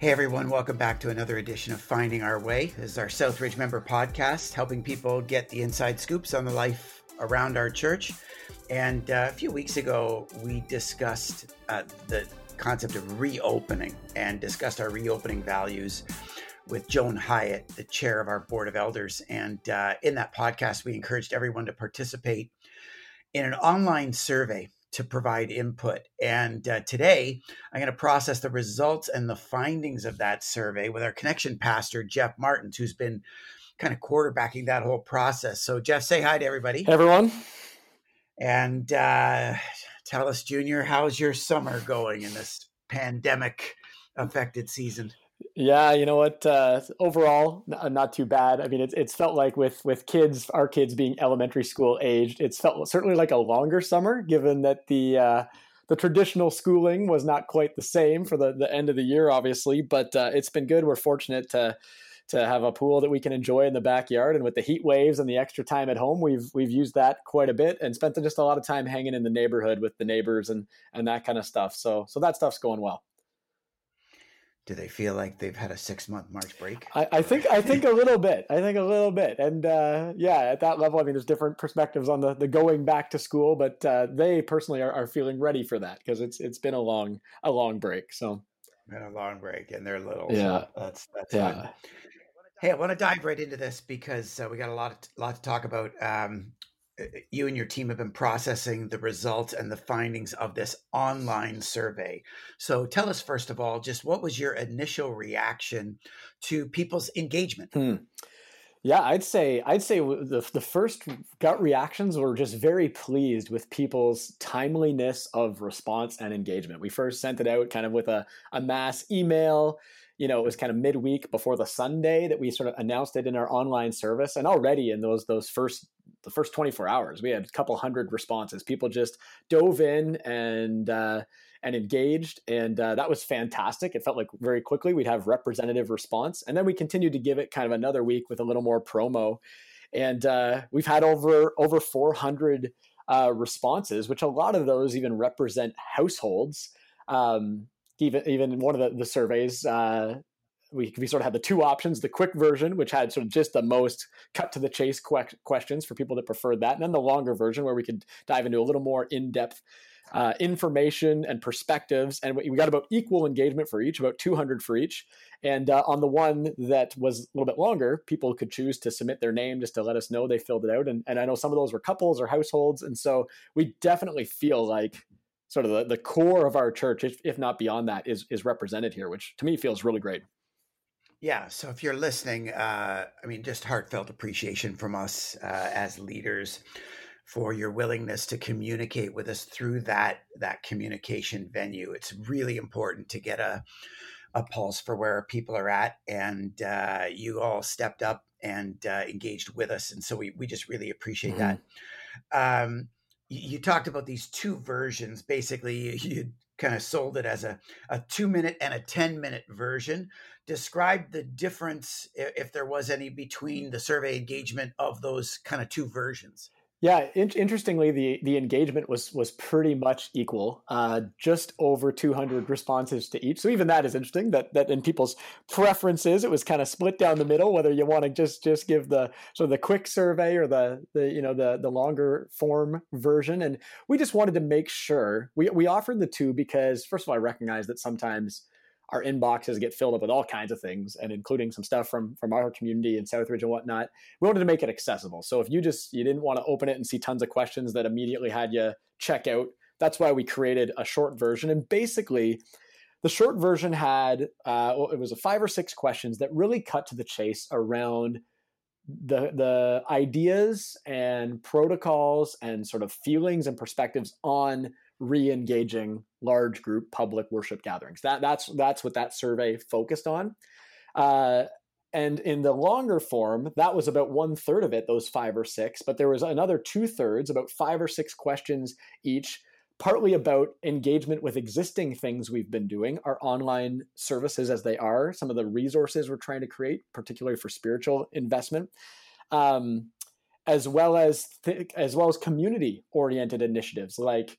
Hey everyone, welcome back to another edition of Finding Our Way. This is our Southridge member podcast, helping people get the inside scoops on the life around our church. And uh, a few weeks ago, we discussed uh, the concept of reopening and discussed our reopening values with Joan Hyatt, the chair of our board of elders. And uh, in that podcast, we encouraged everyone to participate in an online survey to provide input. And uh, today, I'm going to process the results and the findings of that survey with our connection pastor, Jeff Martens, who's been kind of quarterbacking that whole process. So, Jeff, say hi to everybody. Hey, everyone. And uh, tell us, Junior, how's your summer going in this pandemic affected season? Yeah, you know what? Uh, overall, not too bad. I mean, it's it's felt like with with kids, our kids being elementary school aged, it's felt certainly like a longer summer, given that the uh, the traditional schooling was not quite the same for the the end of the year, obviously. But uh, it's been good. We're fortunate to to have a pool that we can enjoy in the backyard, and with the heat waves and the extra time at home, we've we've used that quite a bit and spent just a lot of time hanging in the neighborhood with the neighbors and and that kind of stuff. So so that stuff's going well do they feel like they've had a six month March break? I, I, think I think a little bit. I think a little bit, and uh, yeah, at that level, I mean, there's different perspectives on the, the going back to school, but uh, they personally are, are feeling ready for that because it's it's been a long a long break. So been a long break, and they're little. Yeah, so that's that's yeah. Fun. Hey, I want to dive right into this because uh, we got a lot of, lot to talk about. Um, you and your team have been processing the results and the findings of this online survey. So tell us, first of all, just what was your initial reaction to people's engagement? Hmm. Yeah, I'd say I'd say the the first gut reactions were just very pleased with people's timeliness of response and engagement. We first sent it out kind of with a, a mass email you know, it was kind of midweek before the Sunday that we sort of announced it in our online service. And already in those those first the first 24 hours, we had a couple hundred responses. People just dove in and uh, and engaged, and uh, that was fantastic. It felt like very quickly we'd have representative response, and then we continued to give it kind of another week with a little more promo, and uh, we've had over over 400 uh, responses, which a lot of those even represent households. Um, even even one of the, the surveys uh, we, we sort of had the two options the quick version which had sort of just the most cut to the chase que- questions for people that preferred that and then the longer version where we could dive into a little more in-depth uh, information and perspectives and we got about equal engagement for each about 200 for each and uh, on the one that was a little bit longer people could choose to submit their name just to let us know they filled it out and, and i know some of those were couples or households and so we definitely feel like sort of the, the core of our church, if, if not beyond that, is is represented here, which to me feels really great. Yeah. So if you're listening, uh, I mean, just heartfelt appreciation from us uh, as leaders for your willingness to communicate with us through that that communication venue. It's really important to get a a pulse for where people are at, and uh, you all stepped up and uh, engaged with us, and so we we just really appreciate mm-hmm. that. Um, you talked about these two versions. Basically, you kind of sold it as a, a two minute and a 10 minute version. Describe the difference, if there was any, between the survey engagement of those kind of two versions. Yeah, in- interestingly, the the engagement was was pretty much equal, uh, just over 200 responses to each. So even that is interesting. That that in people's preferences, it was kind of split down the middle. Whether you want to just just give the of the quick survey or the the you know the the longer form version, and we just wanted to make sure we we offered the two because first of all, I recognize that sometimes our inboxes get filled up with all kinds of things and including some stuff from from our community in southridge and whatnot we wanted to make it accessible. So if you just you didn't want to open it and see tons of questions that immediately had you check out that's why we created a short version. And basically the short version had uh, well, it was a five or six questions that really cut to the chase around the the ideas and protocols and sort of feelings and perspectives on re-engaging large group public worship gatherings. That that's that's what that survey focused on. Uh, and in the longer form, that was about one third of it, those five or six. But there was another two thirds, about five or six questions each, partly about engagement with existing things we've been doing, our online services as they are, some of the resources we're trying to create, particularly for spiritual investment. Um, as well as th- as well as community oriented initiatives like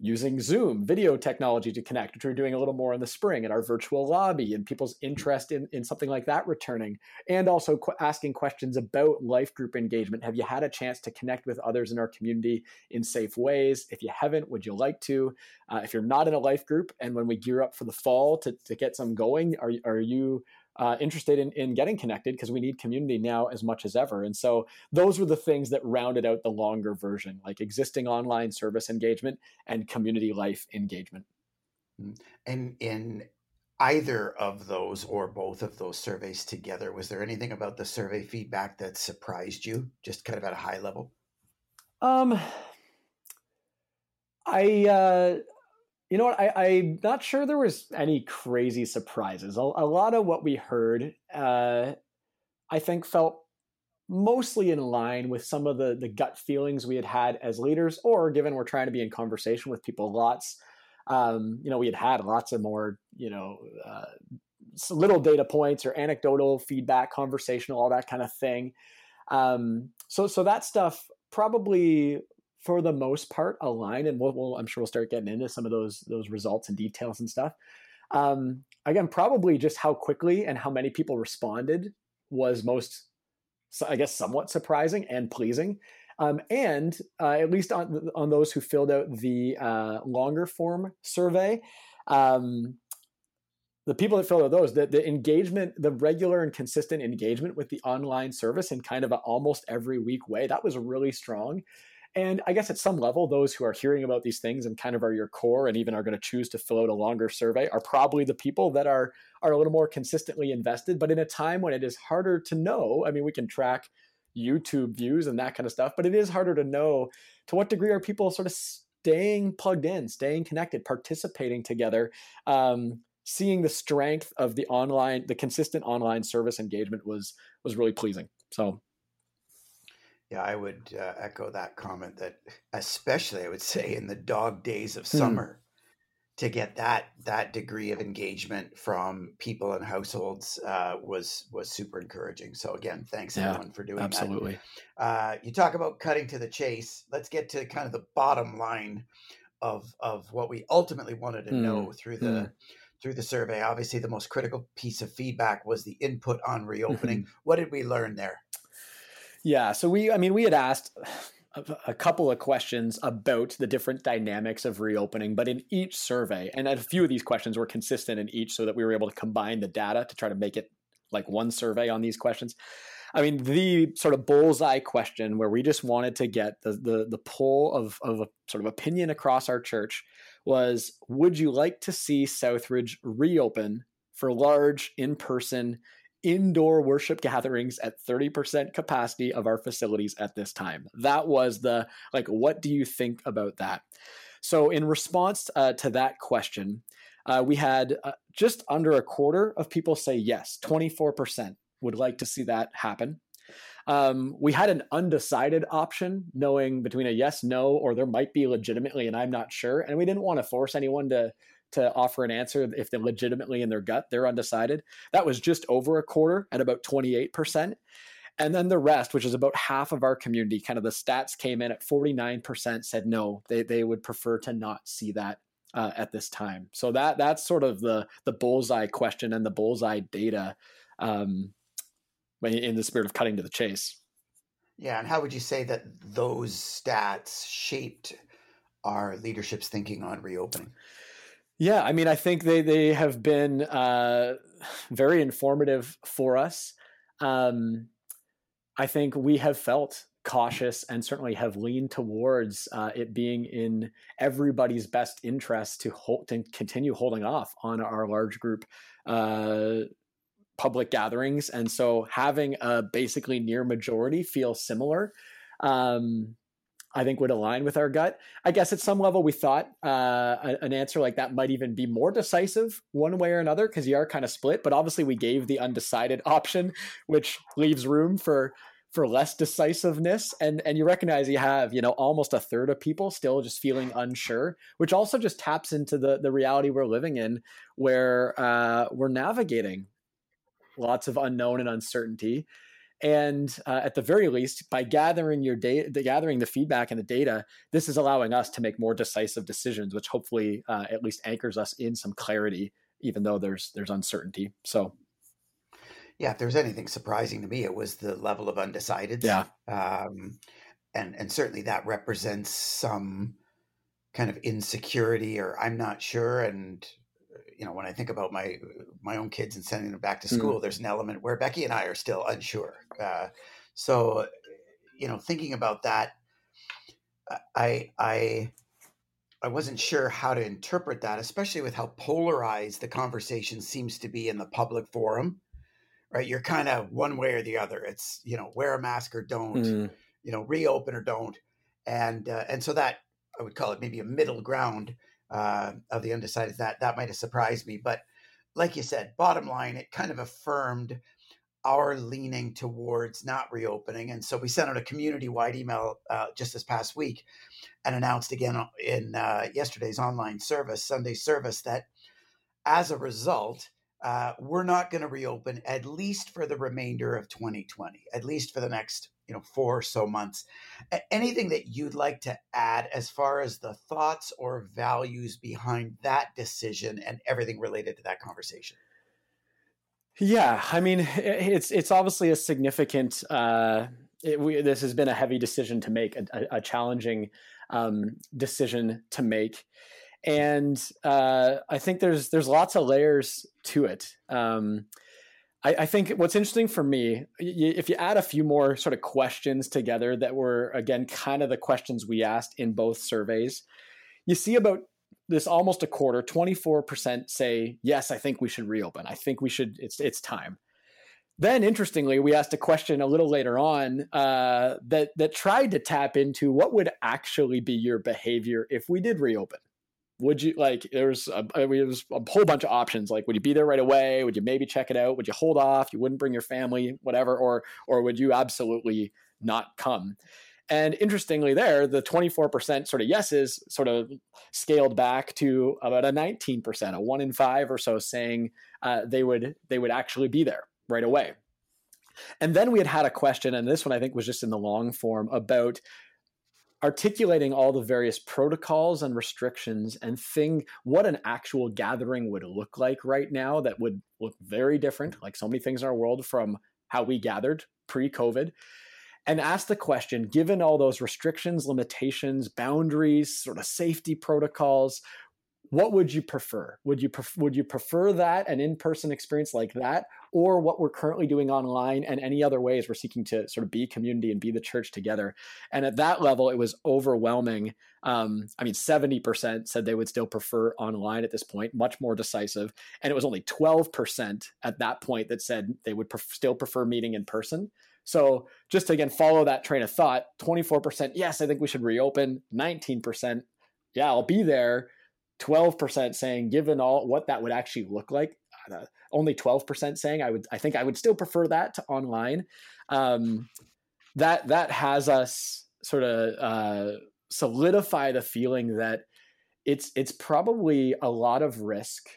using Zoom video technology to connect, which we're doing a little more in the spring at our virtual lobby and people's interest in, in something like that returning. And also qu- asking questions about life group engagement. Have you had a chance to connect with others in our community in safe ways? If you haven't, would you like to? Uh, if you're not in a life group and when we gear up for the fall to, to get some going, are, are you uh, interested in, in getting connected because we need community now as much as ever. And so those were the things that rounded out the longer version, like existing online service engagement and community life engagement. Mm. And in either of those or both of those surveys together, was there anything about the survey feedback that surprised you, just kind of at a high level? Um, I uh, you know what? I, am not sure there was any crazy surprises. A, a lot of what we heard, uh, I think, felt mostly in line with some of the the gut feelings we had had as leaders, or given we're trying to be in conversation with people lots. Um, you know, we had had lots of more, you know, uh, little data points or anecdotal feedback, conversational, all that kind of thing. Um, so, so that stuff probably for the most part align, and we'll, we'll, I'm sure we'll start getting into some of those those results and details and stuff. Um, again, probably just how quickly and how many people responded was most, I guess, somewhat surprising and pleasing. Um, and uh, at least on on those who filled out the uh, longer form survey, um, the people that filled out those, the, the engagement, the regular and consistent engagement with the online service in kind of an almost every week way, that was really strong. And I guess at some level, those who are hearing about these things and kind of are your core and even are going to choose to fill out a longer survey are probably the people that are are a little more consistently invested. But in a time when it is harder to know, I mean, we can track YouTube views and that kind of stuff, but it is harder to know to what degree are people sort of staying plugged in, staying connected, participating together. Um, seeing the strength of the online, the consistent online service engagement was was really pleasing. So yeah, I would uh, echo that comment that especially I would say in the dog days of hmm. summer mm. to get that that degree of engagement from people and households uh, was was super encouraging. So again, thanks yeah, everyone for doing absolutely. that. Absolutely. Uh, you talk about cutting to the chase. Let's get to kind of the bottom line of of what we ultimately wanted to mm. know through the mm. through the survey. Obviously, the most critical piece of feedback was the input on reopening. Mm-hmm. What did we learn there? Yeah. So we, I mean, we had asked a couple of questions about the different dynamics of reopening, but in each survey, and a few of these questions were consistent in each so that we were able to combine the data to try to make it like one survey on these questions. I mean, the sort of bullseye question where we just wanted to get the the, the pull of, of a sort of opinion across our church was would you like to see Southridge reopen for large in-person indoor worship gatherings at 30% capacity of our facilities at this time. That was the like, what do you think about that? So, in response uh, to that question, uh, we had uh, just under a quarter of people say yes, 24% would like to see that happen. Um, we had an undecided option, knowing between a yes, no, or there might be legitimately, and I'm not sure. And we didn't want to force anyone to to offer an answer if they're legitimately in their gut, they're undecided. That was just over a quarter at about 28%. And then the rest, which is about half of our community, kind of the stats came in at 49% said no, they, they would prefer to not see that uh, at this time. So that that's sort of the the bullseye question and the bullseye data um, in the spirit of cutting to the chase. Yeah, and how would you say that those stats shaped our leadership's thinking on reopening? Yeah, I mean, I think they they have been uh, very informative for us. Um, I think we have felt cautious and certainly have leaned towards uh, it being in everybody's best interest to hold to continue holding off on our large group uh, public gatherings, and so having a basically near majority feel similar. Um, I think would align with our gut. I guess at some level we thought uh, an answer like that might even be more decisive one way or another because you are kind of split. But obviously we gave the undecided option, which leaves room for for less decisiveness. And and you recognize you have you know almost a third of people still just feeling unsure, which also just taps into the the reality we're living in, where uh, we're navigating lots of unknown and uncertainty And uh, at the very least, by gathering your data, gathering the feedback and the data, this is allowing us to make more decisive decisions, which hopefully uh, at least anchors us in some clarity, even though there's there's uncertainty. So, yeah, if there's anything surprising to me, it was the level of undecided. Yeah, um, and and certainly that represents some kind of insecurity or I'm not sure and you know, when I think about my my own kids and sending them back to mm. school, mm. there's an element where Becky and I are still unsure. Uh, so, you know, thinking about that, I I I wasn't sure how to interpret that, especially with how polarized the conversation seems to be in the public forum. Right, you're kind of one way or the other. It's you know, wear a mask or don't. Mm. You know, reopen or don't. And uh, and so that I would call it maybe a middle ground uh, of the undecided. That that might have surprised me, but like you said, bottom line, it kind of affirmed our leaning towards not reopening. And so we sent out a community wide email uh, just this past week and announced again in uh, yesterday's online service, Sunday service, that as a result, uh, we're not going to reopen at least for the remainder of 2020, at least for the next you know four or so months. Anything that you'd like to add as far as the thoughts or values behind that decision and everything related to that conversation? Yeah i mean it's it's obviously a significant uh it, we, this has been a heavy decision to make a, a challenging um, decision to make and uh, i think there's there's lots of layers to it um, I, I, think what's interesting for me, if you add a few more sort of questions together that were, again, kind of the questions we asked in both surveys, you see about this almost a quarter, 24% say, yes, I think we should reopen. I think we should, it's, it's time. Then, interestingly, we asked a question a little later on uh, that that tried to tap into what would actually be your behavior if we did reopen would you like there's a, I mean, there's a whole bunch of options. Like would you be there right away? Would you maybe check it out? Would you hold off? You wouldn't bring your family whatever or or would you absolutely not come? And interestingly there the 24% sort of yeses sort of scaled back to about a 19% a one in five or so saying uh, they would they would actually be there right away. And then we had had a question and this one i think was just in the long form about articulating all the various protocols and restrictions and thing what an actual gathering would look like right now that would look very different. Like so many things in our world from how we gathered pre-covid. And ask the question given all those restrictions limitations boundaries sort of safety protocols what would you prefer would you pref- would you prefer that an in-person experience like that or what we're currently doing online and any other ways we're seeking to sort of be community and be the church together. And at that level, it was overwhelming. Um, I mean, 70% said they would still prefer online at this point, much more decisive. And it was only 12% at that point that said they would pref- still prefer meeting in person. So just to again follow that train of thought, 24%, yes, I think we should reopen. 19%, yeah, I'll be there. 12% saying, given all what that would actually look like, uh, only 12% saying I would I think I would still prefer that to online. Um, that that has us sort of uh, solidify the feeling that it's it's probably a lot of risk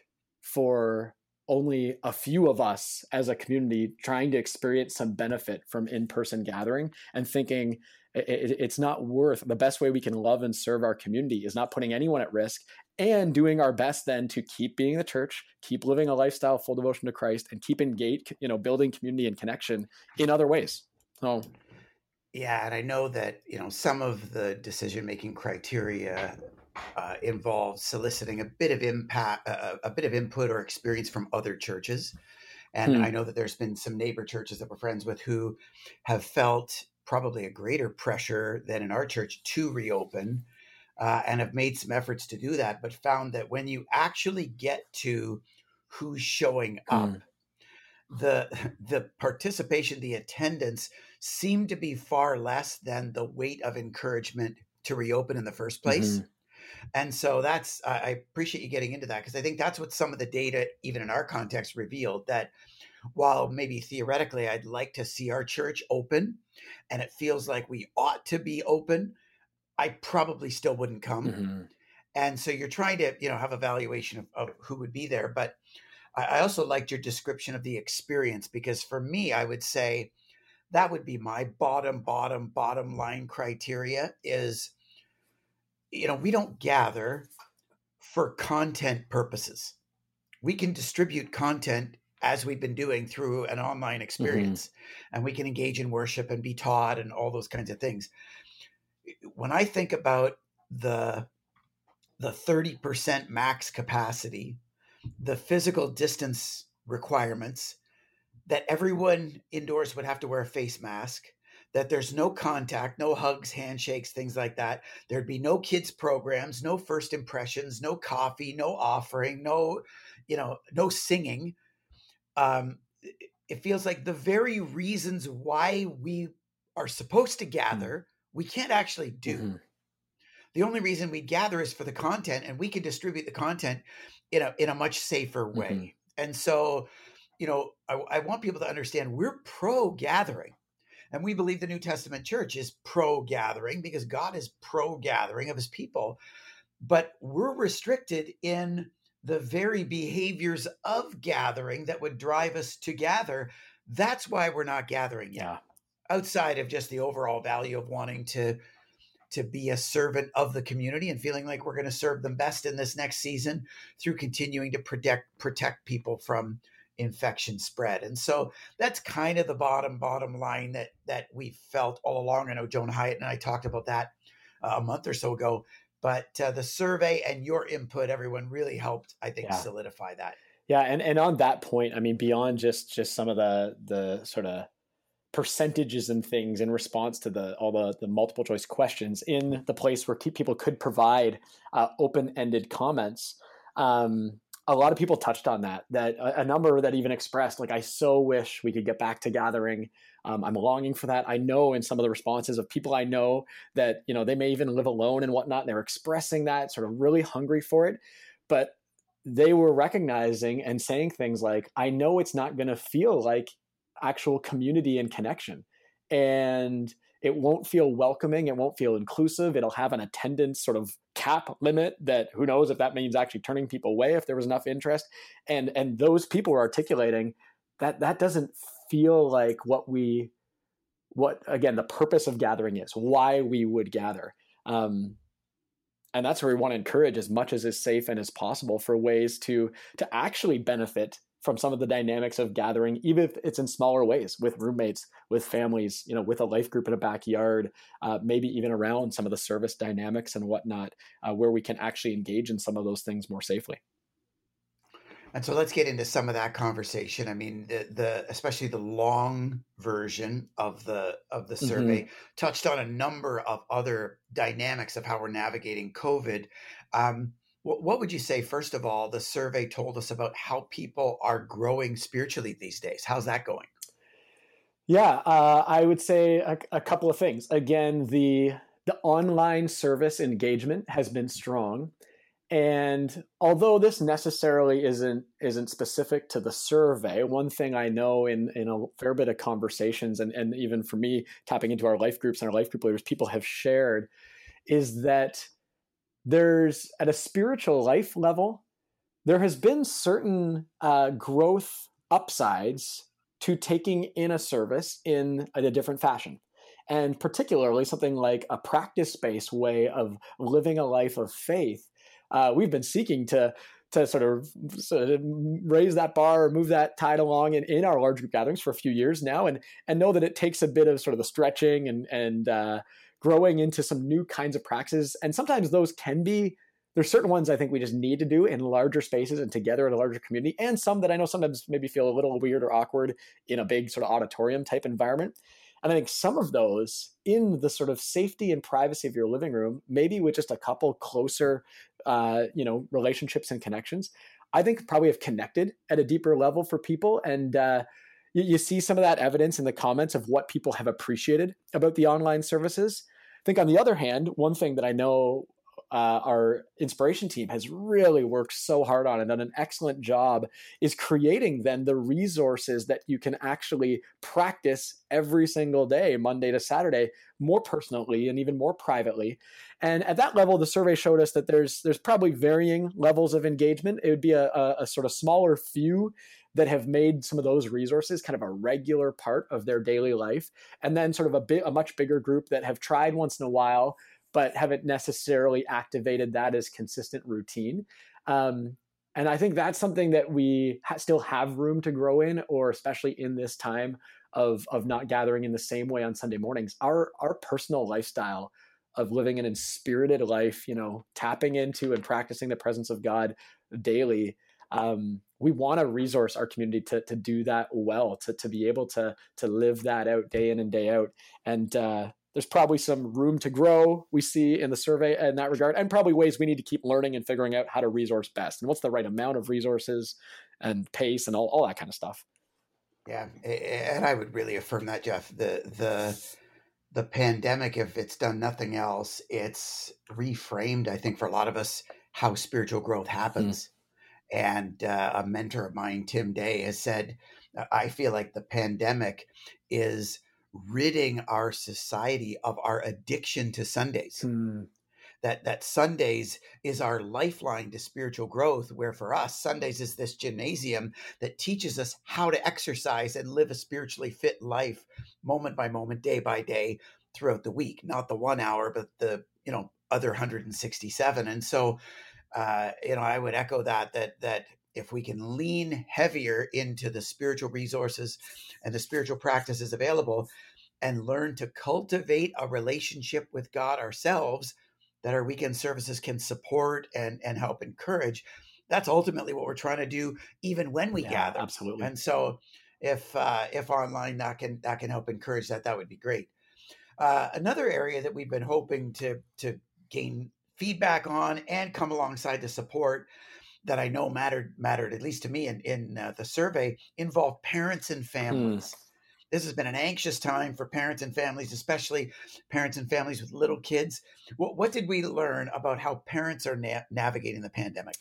for only a few of us as a community trying to experience some benefit from in-person gathering and thinking it, it's not worth the best way we can love and serve our community is not putting anyone at risk and doing our best then to keep being the church, keep living a lifestyle full devotion to Christ, and keep engaged, you know, building community and connection in other ways. So, yeah, and I know that you know some of the decision making criteria uh, involve soliciting a bit of impact, uh, a bit of input or experience from other churches. And hmm. I know that there's been some neighbor churches that we're friends with who have felt probably a greater pressure than in our church to reopen uh, and have made some efforts to do that, but found that when you actually get to who's showing up, mm. the the participation, the attendance seemed to be far less than the weight of encouragement to reopen in the first place. Mm-hmm. And so that's I appreciate you getting into that because I think that's what some of the data, even in our context, revealed that while maybe theoretically I'd like to see our church open and it feels like we ought to be open, I probably still wouldn't come. Mm-hmm. And so you're trying to, you know, have a valuation of, of who would be there. But I, I also liked your description of the experience because for me, I would say that would be my bottom, bottom, bottom line criteria is, you know, we don't gather for content purposes. We can distribute content as we've been doing through an online mm-hmm. experience, mm-hmm. and we can engage in worship and be taught and all those kinds of things. When I think about the the 30% max capacity, the physical distance requirements, that everyone indoors would have to wear a face mask, that there's no contact, no hugs, handshakes, things like that. There'd be no kids programs, no first impressions, no coffee, no offering, no, you know, no singing. Um, it feels like the very reasons why we are supposed to mm. gather, we can't actually do. Mm-hmm. The only reason we gather is for the content, and we can distribute the content in a in a much safer way. Mm-hmm. And so, you know, I, I want people to understand we're pro gathering. And we believe the New Testament church is pro gathering because God is pro gathering of his people. But we're restricted in the very behaviors of gathering that would drive us to gather. That's why we're not gathering yet. Yeah. Outside of just the overall value of wanting to to be a servant of the community and feeling like we're going to serve them best in this next season through continuing to protect protect people from infection spread. And so that's kind of the bottom bottom line that that we felt all along. I know Joan Hyatt and I talked about that uh, a month or so ago, but uh, the survey and your input, everyone really helped. I think yeah. solidify that. Yeah, and and on that point, I mean, beyond just just some of the the sort of percentages and things in response to the all the, the multiple choice questions in the place where people could provide uh, open-ended comments. Um, a lot of people touched on that that a, a, number that even expressed like i so wish we could get back to gathering. Um, i'm longing for that. I know in some of the responses of people i know that you know they may even live alone and whatnot they're expressing that sort of really hungry for it. But they were recognizing and saying things like i know it's not going to feel like actual community and connection. And it won't feel welcoming it won't feel inclusive it'll have an attendance sort of cap limit that who knows if that means actually turning people away if there was enough interest. And and those people are articulating that that doesn't feel like what we what again the purpose of gathering is why we would gather. Um, and that's where we want to encourage as much as is safe and as possible for ways to to actually benefit from some of the dynamics of gathering, even if it's in smaller ways with roommates, with families, you know, with a life group in a backyard, uh, maybe even around some of the service dynamics and whatnot, uh, where we can actually engage in some of those things more safely. And so let's get into some of that conversation. I mean, the, the especially the long version of the of the survey mm-hmm. touched on a number of other dynamics of how we're navigating COVID. Um, what would you say, first of all, the survey told us about how people are growing spiritually these days? How's that going? Yeah, uh, I would say a, a, couple of things. Again, the the online service engagement has been strong, and although this necessarily isn't isn't specific to the survey, one thing I know in in a fair bit of conversations, and and even for me tapping into our life groups and our life group leaders, people have shared, is that there's at a spiritual life level, there has been certain uh, growth upsides to taking in a service in a different fashion. And particularly something like a practice based way of living a life of faith. Uh, we've been seeking to to sort of, sort of, raise that bar or move that tide along in, in our large group gatherings for a few years now and and know that it takes a bit of sort of the stretching and and uh, growing into some new kinds of practices. And sometimes those can be there's certain ones I think we just need to do in larger spaces and together in a larger community, and some that I know sometimes maybe feel a little weird or awkward in a big sort of auditorium type environment. And I think some of those in the sort of safety and privacy of your living room, maybe with just a couple closer, uh, you know, relationships and connections, I think probably have connected at a deeper level for people. And uh, you, you see some of that evidence in the comments of what people have appreciated about the online services. Think on the other hand, one thing that I know uh, our inspiration team has really worked so hard on and done an excellent job is creating then the resources that you can actually practice every single day, Monday to Saturday, more personally and even more privately. And at that level, the survey showed us that there's there's probably varying levels of engagement. It would be a, a, a sort of smaller few that have made some of those resources kind of a regular part of their daily life and then sort of a bit a much bigger group that have tried once in a while but haven't necessarily activated that as consistent routine. Um, and i think that's something that we ha- still have room to grow in or especially in this time of of not gathering in the same way on sunday mornings. Our our personal lifestyle of living an inspirited life you know tapping into and practicing the presence of god daily um, we want to resource our community to, to do that well to, to be able to to live that out day in and day out and uh, there's probably some room to grow we see in the survey in that regard and probably ways we need to keep learning and figuring out how to resource best and what's the right amount of resources and pace and all, all that kind of stuff yeah and i would really affirm that jeff the the the pandemic if it's done nothing else it's reframed i think for a lot of us how spiritual growth hmm. happens. And uh, a mentor of mine, Tim Day, has said, I feel like the pandemic is ridding our society of our addiction to Sundays. Hmm. That, that Sundays is our lifeline to spiritual growth, where for us, Sundays is this gymnasium that teaches us how to exercise and live a spiritually fit life moment by moment, day by day throughout the week. Not the one hour, but the, you know, other 167. And so uh, you know, I would echo that that that if we can lean heavier into the spiritual resources and the spiritual practices available and learn to cultivate a relationship with God ourselves that our weekend services can support and and help encourage that's ultimately what we're trying to do even when we yeah, gather. absolutely. And so if uh, if online that can that can help encourage that that would be great. Uh, another area that we've been hoping to to gain feedback on and come alongside the support that I know mattered mattered at least to me in in uh, the survey involved parents and hmm. families. Hmm. This has been an anxious time for parents and families, especially parents and families with little kids. What, what did we learn about how parents are na- navigating the pandemic?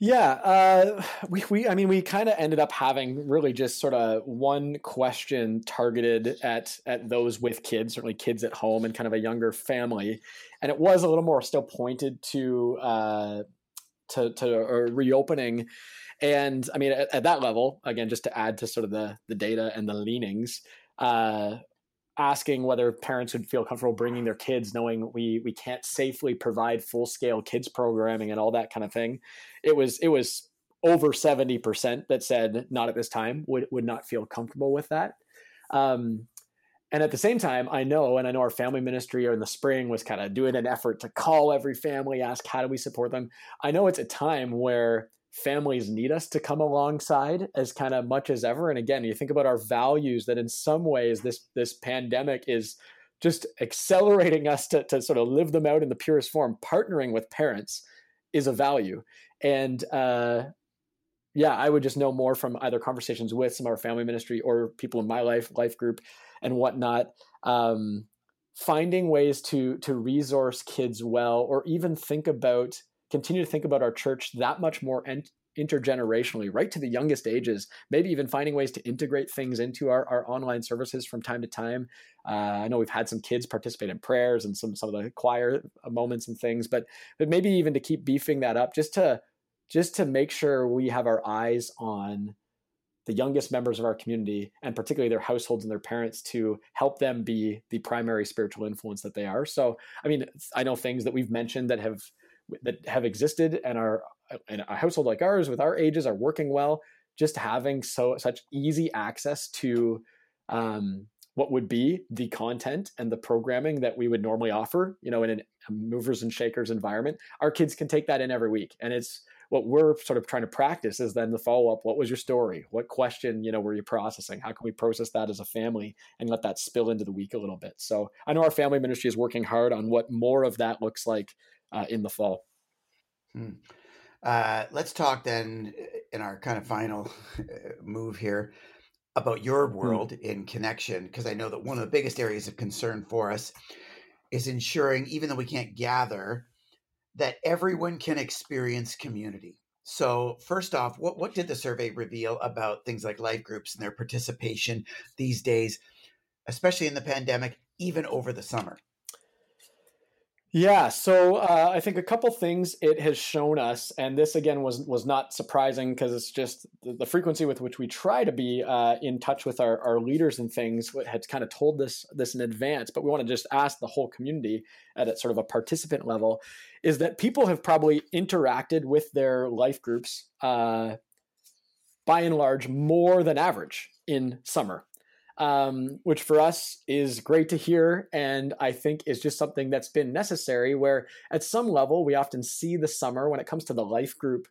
Yeah, uh, we, we, I mean, we kind of ended up having really just sort of one question targeted at at those with kids, certainly kids at home and kind of a younger family, and it was a little more still pointed to uh, to to reopening, and I mean, at, at, that level, again, just to add to sort of the the data and the leanings. Uh, asking whether parents would feel comfortable bringing their kids knowing we we can't safely provide full scale kids programming and all that kind of thing. It was it was over 70% that said not at this time would would not feel comfortable with that. Um, and at the same time i know and i know our family ministry in the spring was kind of doing an effort to call every family ask how do we support them? I know it's a time where families need us to come alongside as kind of much as ever. And again you think about our values that in some ways this this pandemic is just accelerating us to, to sort of live them out in the purest form. Partnering with parents is a value. And uh, yeah i would just know more from either conversations with some of our family ministry or people in my life life group and whatnot. Um, finding ways to to resource kids well or even think about continue to think about our church that much more ent- intergenerationally, right to the youngest ages, maybe even finding ways to integrate things into our, our online services from time to time. Uh, I know we've had some kids participate in prayers and some, some of the choir moments and things, but, but maybe even to keep beefing that up just to, just to make sure we have our eyes on the youngest members of our community and particularly their households and their parents to help them be the primary spiritual influence that they are. So, I mean, I know things that we've mentioned that have that have existed and are in a household like ours with our ages are working well just having so such easy access to um, what would be the content and the programming that we would normally offer you know in a movers and shakers environment our kids can take that in every week. And it's what we're sort of trying to practice is then the follow up what was your story? What question you know were you processing? How can we process that as a family and let that spill into the week a little bit? So i know our family ministry is working hard on what more of that looks like uh, in the fall. Hmm. Uh, let's talk then in our kind of final move here about your hmm. world hmm. in connection, because I know that one of the biggest areas of concern for us is ensuring, even though we can't gather, that everyone can experience community. So, first off, what, what did the survey reveal about things like life groups and their participation these days, especially in the pandemic, even over the summer? Yeah, so uh, I think a couple things it has shown us, and this again was was not surprising because it's just the, the, frequency with which we try to be uh, in touch with our, our leaders and things had kind of told this this in advance. But we want to just ask the whole community at a sort of a participant level, is that people have probably interacted with their life groups uh, by and large more than average in summer um, which for us is great to hear. And I think is just something that's been necessary where at some level we often see the summer when it comes to the life group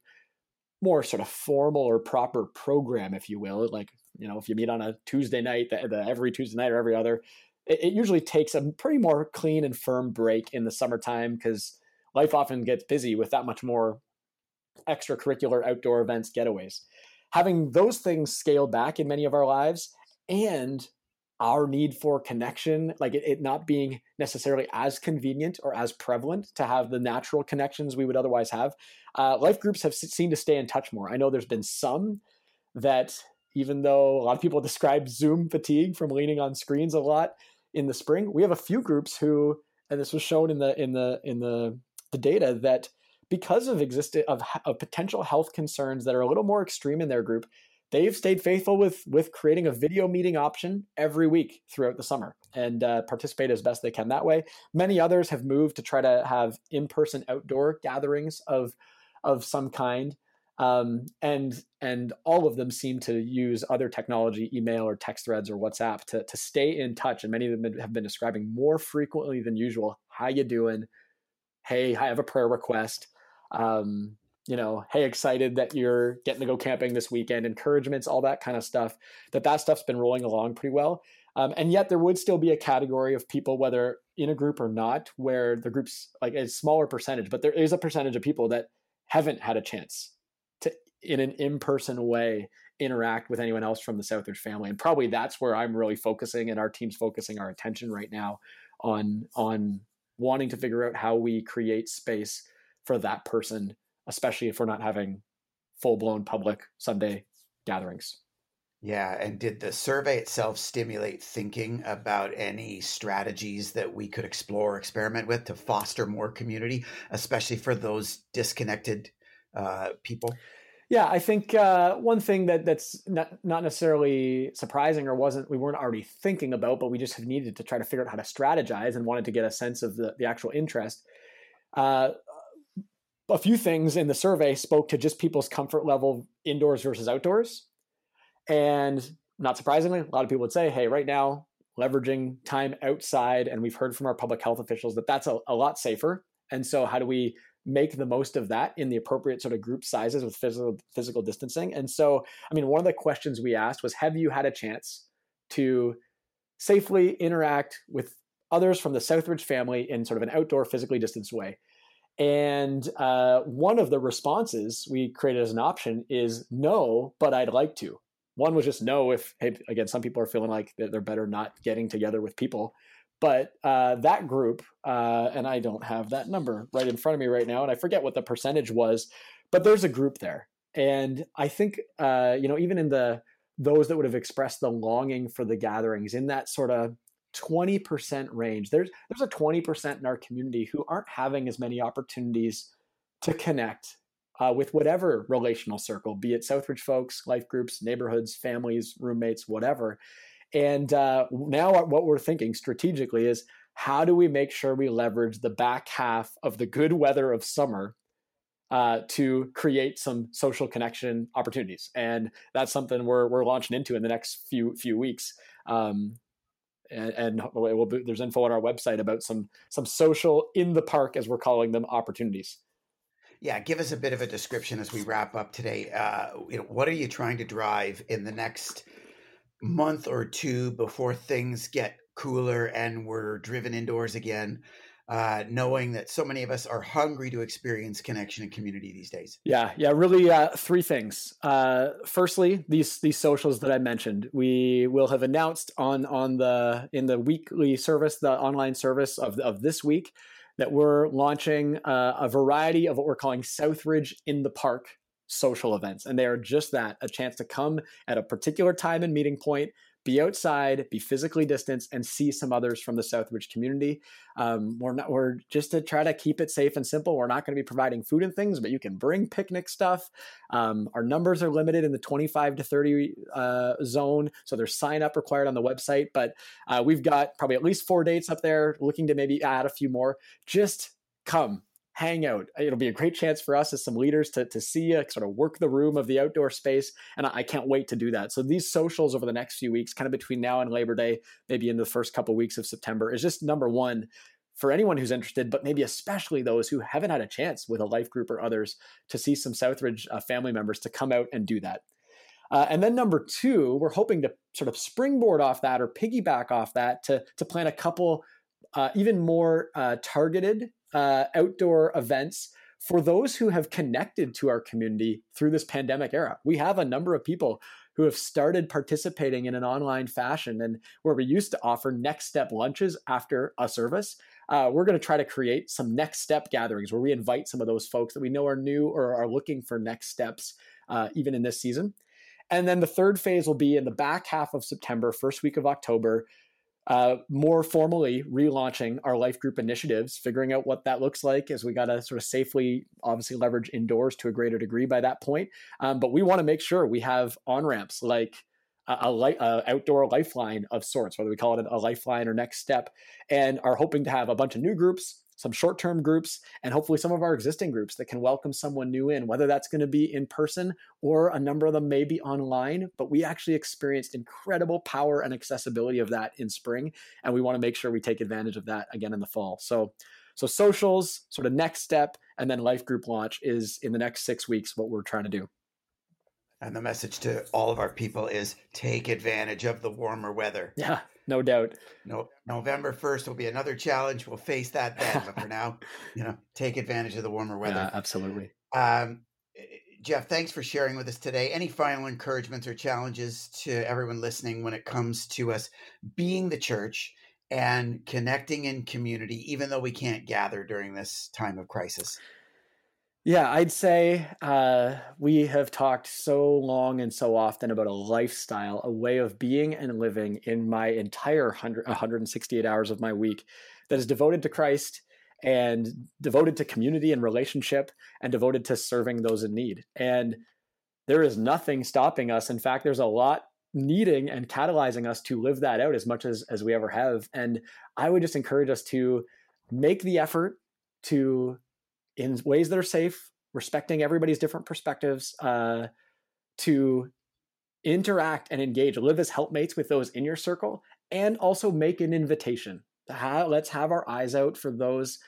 more sort of formal or proper program, if you will. Like, you know, if you meet on a Tuesday night, the, the every Tuesday night or every other, it, it usually takes a pretty more clean and firm break in the summertime because life often gets busy with that much more extracurricular outdoor events, getaways. Having those things scaled back in many of our lives and our need for connection, like it, it, not being necessarily as convenient or as prevalent to have the natural connections we would otherwise have. Uh, life groups have seemed to stay in touch more. I know there's been some that, even though a lot of people describe Zoom fatigue from leaning on screens a lot in the spring, we have a few groups who, and this was shown in the in the in the the data that because of existing of, of potential health concerns that are a little more extreme in their group, they've stayed faithful with with creating a video meeting option every week throughout the summer and uh, participate as best they can that way. Many others have moved to try to have in-person outdoor gatherings of of some kind, um, and and all of them seem to use other technology, email or text threads or WhatsApp to to stay in touch. And many of them have been describing more frequently than usual. How you doing? Hey, I have a prayer request. Um, you know, hey, excited that you're getting to go camping this weekend, encouragements, all that kind of stuff, that that stuff's been rolling along pretty well. Um, and yet there would still be a category of people, whether in a group or not, where the group's like a smaller percentage, but there is a percentage of people that haven't had a chance to, in an in-person way, interact with anyone else from the Southridge family. And probably that's where I'm really focusing and our team's focusing our attention right now on, on wanting to figure out how we create space for that person especially if we're not having full blown public Sunday gatherings. Yeah, and did the survey itself stimulate thinking about any strategies that we could explore, experiment with to foster more community, especially for those disconnected uh, people? Yeah, I think uh, one thing that that's not, not necessarily surprising or wasn't we weren't already thinking about, but we just have needed to try to figure out how to strategize and wanted to get a sense of the, the actual interest. Uh, a few things in the survey spoke to just people's comfort level indoors versus outdoors. And not surprisingly, a lot of people would say, hey, right now, leveraging time outside, and we've heard from our public health officials that that's a, a lot safer. And so, how do we make the most of that in the appropriate sort of group sizes with physical physical distancing? And so, I mean, one of the questions we asked was, have you had a chance to safely interact with others from the Southridge family in sort of an outdoor, physically distanced way? And uh, one of the responses we created as an option is no, but I'd like to. One was just no, if, hey, again, some people are feeling like they're better not getting together with people. But uh, that group, uh, and I don't have that number right in front of me right now, and I forget what the percentage was, but there's a group there. And I think, uh, you know, even in the those that would have expressed the longing for the gatherings in that sort of 20% range. There's there's a 20% in our community who aren't having as many opportunities to connect uh, with whatever relational circle, be it Southridge folks, life groups, neighborhoods, families, roommates, whatever. And uh, now what we're thinking strategically is how do we make sure we leverage the back half of the good weather of summer uh, to create some social connection opportunities, and that's something we're we're launching into in the next few few weeks. Um, and, and we'll be, there's info on our website about some some social in the park as we're calling them opportunities. Yeah, give us a bit of a description as we wrap up today. Uh, you know, what are you trying to drive in the next month or two before things get cooler and we're driven indoors again? Uh, knowing that so many of us are hungry to experience connection and community these days? Yeah, yeah, really uh, three things. Uh, firstly, these these socials that I mentioned, we will have announced on on the in the weekly service, the online service of of this week, that we're launching uh, a variety of what we're calling Southridge in the Park social events, and they are just that—a chance to come at a particular time and meeting point be outside, be physically distanced, and see some others from the Southridge community. Um, we're not we're just to try to keep it safe and simple. We're not going to be providing food and things, but you can bring picnic stuff. Um, our numbers are limited in the 25 to 30 uh, zone, so there's sign up required on the website. But uh, we've got probably at least four dates up there. Looking to maybe add a few more. Just come hang out. It'll be a great chance for us as some leaders to, to see you, sort of work the room of the outdoor space. And I can't wait to do that. So these socials over the next few weeks, kind of between now and Labor Day, maybe in the first couple of weeks of September, is just number one for anyone who's interested, but maybe especially those who haven't had a chance with a life group or others to see some Southridge uh, family members to come out and do that. Uh, and then number two, we're hoping to sort of springboard off that or piggyback off that to, to plan a couple uh, even more uh, targeted uh, outdoor events for those who have connected to our community through this pandemic era. We have a number of people who have started participating in an online fashion and where we used to offer next step lunches after a service. Uh, we're going to try to create some next step gatherings where we invite some of those folks that we know are new or are looking for next steps, uh, even in this season. And then the third phase will be in the back half of September, first week of October, uh, more formally relaunching our life group initiatives, figuring out what that looks like as we got to sort of safely, obviously, leverage indoors to a greater degree by that point. Um, but we want to make sure we have on ramps like a, a, light, a, outdoor lifeline of sorts, whether we call it a lifeline or next step, and are hoping to have a bunch of new groups some short term groups, and hopefully some of our existing groups that can welcome someone new in, whether that's going to be in person or a number of them may be online. But we actually experienced incredible power and accessibility of that in spring, and we want to make sure we take advantage of that again in the fall. So, so socials, sort of next step, and then life group launch is in the next six weeks what we're trying to do. And the message to all of our people is take advantage of the warmer weather. Yeah, no doubt. No, November 1st will be another challenge. We'll face that then. But for now, you know, take advantage of the warmer weather. Yeah, absolutely. Um, Jeff, thanks for sharing with us today. Any final encouragements or challenges to everyone listening when it comes to us being the church and connecting in community, even though we can't gather during this time of crisis? Yeah, I'd say uh, we have talked so long and so often about a lifestyle, a way of being and living in my entire 100, 168 hours of my week that is devoted to Christ and devoted to community and relationship and devoted to serving those in need. And there is nothing stopping us. In fact, there's a lot needing and catalyzing us to live that out as much as, as we ever have. And I would just encourage us to make the effort to in ways that are safe, respecting everybody's different perspectives, uh, to interact and engage, live as helpmates with those in your circle, and also make an invitation. let's have our eyes out for those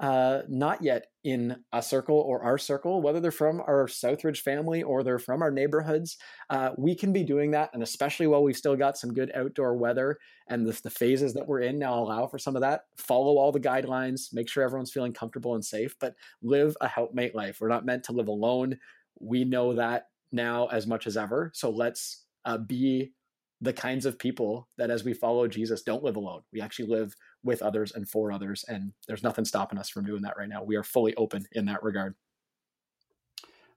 uh, not yet in a circle or our circle, whether they're from our Southridge family or they're from our neighborhoods. Uh, we can be doing that. And especially while we've still got some good outdoor weather and the, the phases that we're in now allow for some of that, follow all the guidelines, make sure everyone's feeling comfortable and safe, but live a helpmate life. We're not meant to live alone. We know that now as much as ever. So let's uh, be the kinds of people that as we follow Jesus don't live alone. We actually live with others and for others. And there's nothing stopping us from doing that right now. We are fully open in that regard.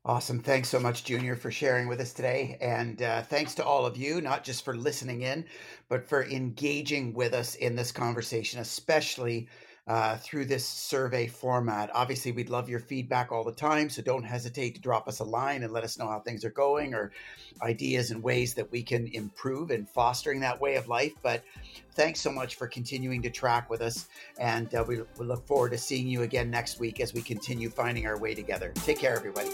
Awesome. Thanks so much, Junior, for sharing with us today. And uh, thanks to all of you, not just for listening in, but for engaging with us in this conversation, especially uh, through this survey format. Obviously, we'd love your feedback all the time, so don't hesitate to drop us a line and let us know how things are going or ideas and ways that we can improve in fostering that way of life. But thanks so much for continuing to track with us, and uh, we, we look forward to seeing you again next week as we continue finding our way together. Take care, everybody.